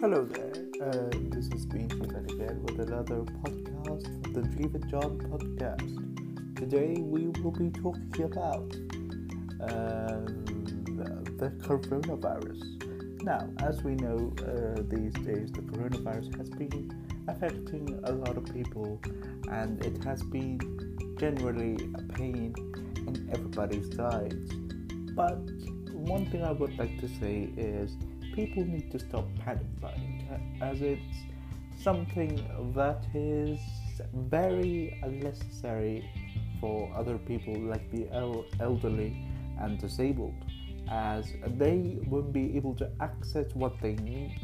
Hello there, uh, this is Jeevan again, with another podcast from the Jeevan John podcast. Today we will be talking about um, the coronavirus. Now, as we know, uh, these days the coronavirus has been affecting a lot of people and it has been generally a pain in everybody's lives. But one thing I would like to say is people need to stop panic buying as it's something that is very unnecessary for other people like the elderly and disabled as they won't be able to access what they need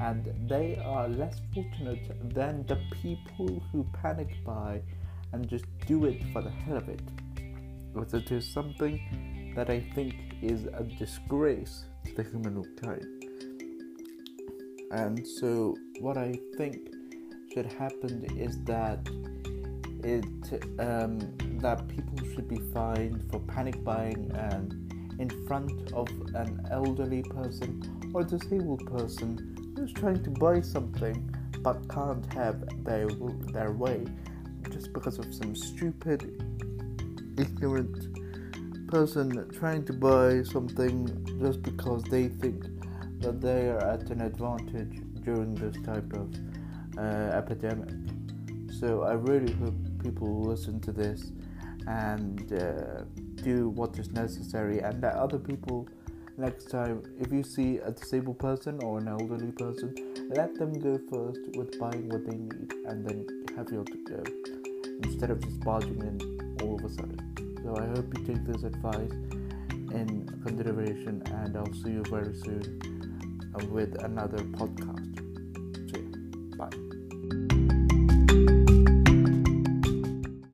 and they are less fortunate than the people who panic buy and just do it for the hell of it. But it is something that I think is a disgrace to the humankind. And so, what I think should happen is that it um, that people should be fined for panic buying and in front of an elderly person or disabled person who's trying to buy something but can't have their their way just because of some stupid ignorant person trying to buy something just because they think that they are at an advantage during this type of uh, epidemic. So I really hope people listen to this and uh, do what is necessary, and that other people next time, if you see a disabled person or an elderly person, let them go first with buying what they need, and then have your to go instead of just barging in all of a sudden. So I hope you take this advice in consideration, and I'll see you very soon uh, with another podcast.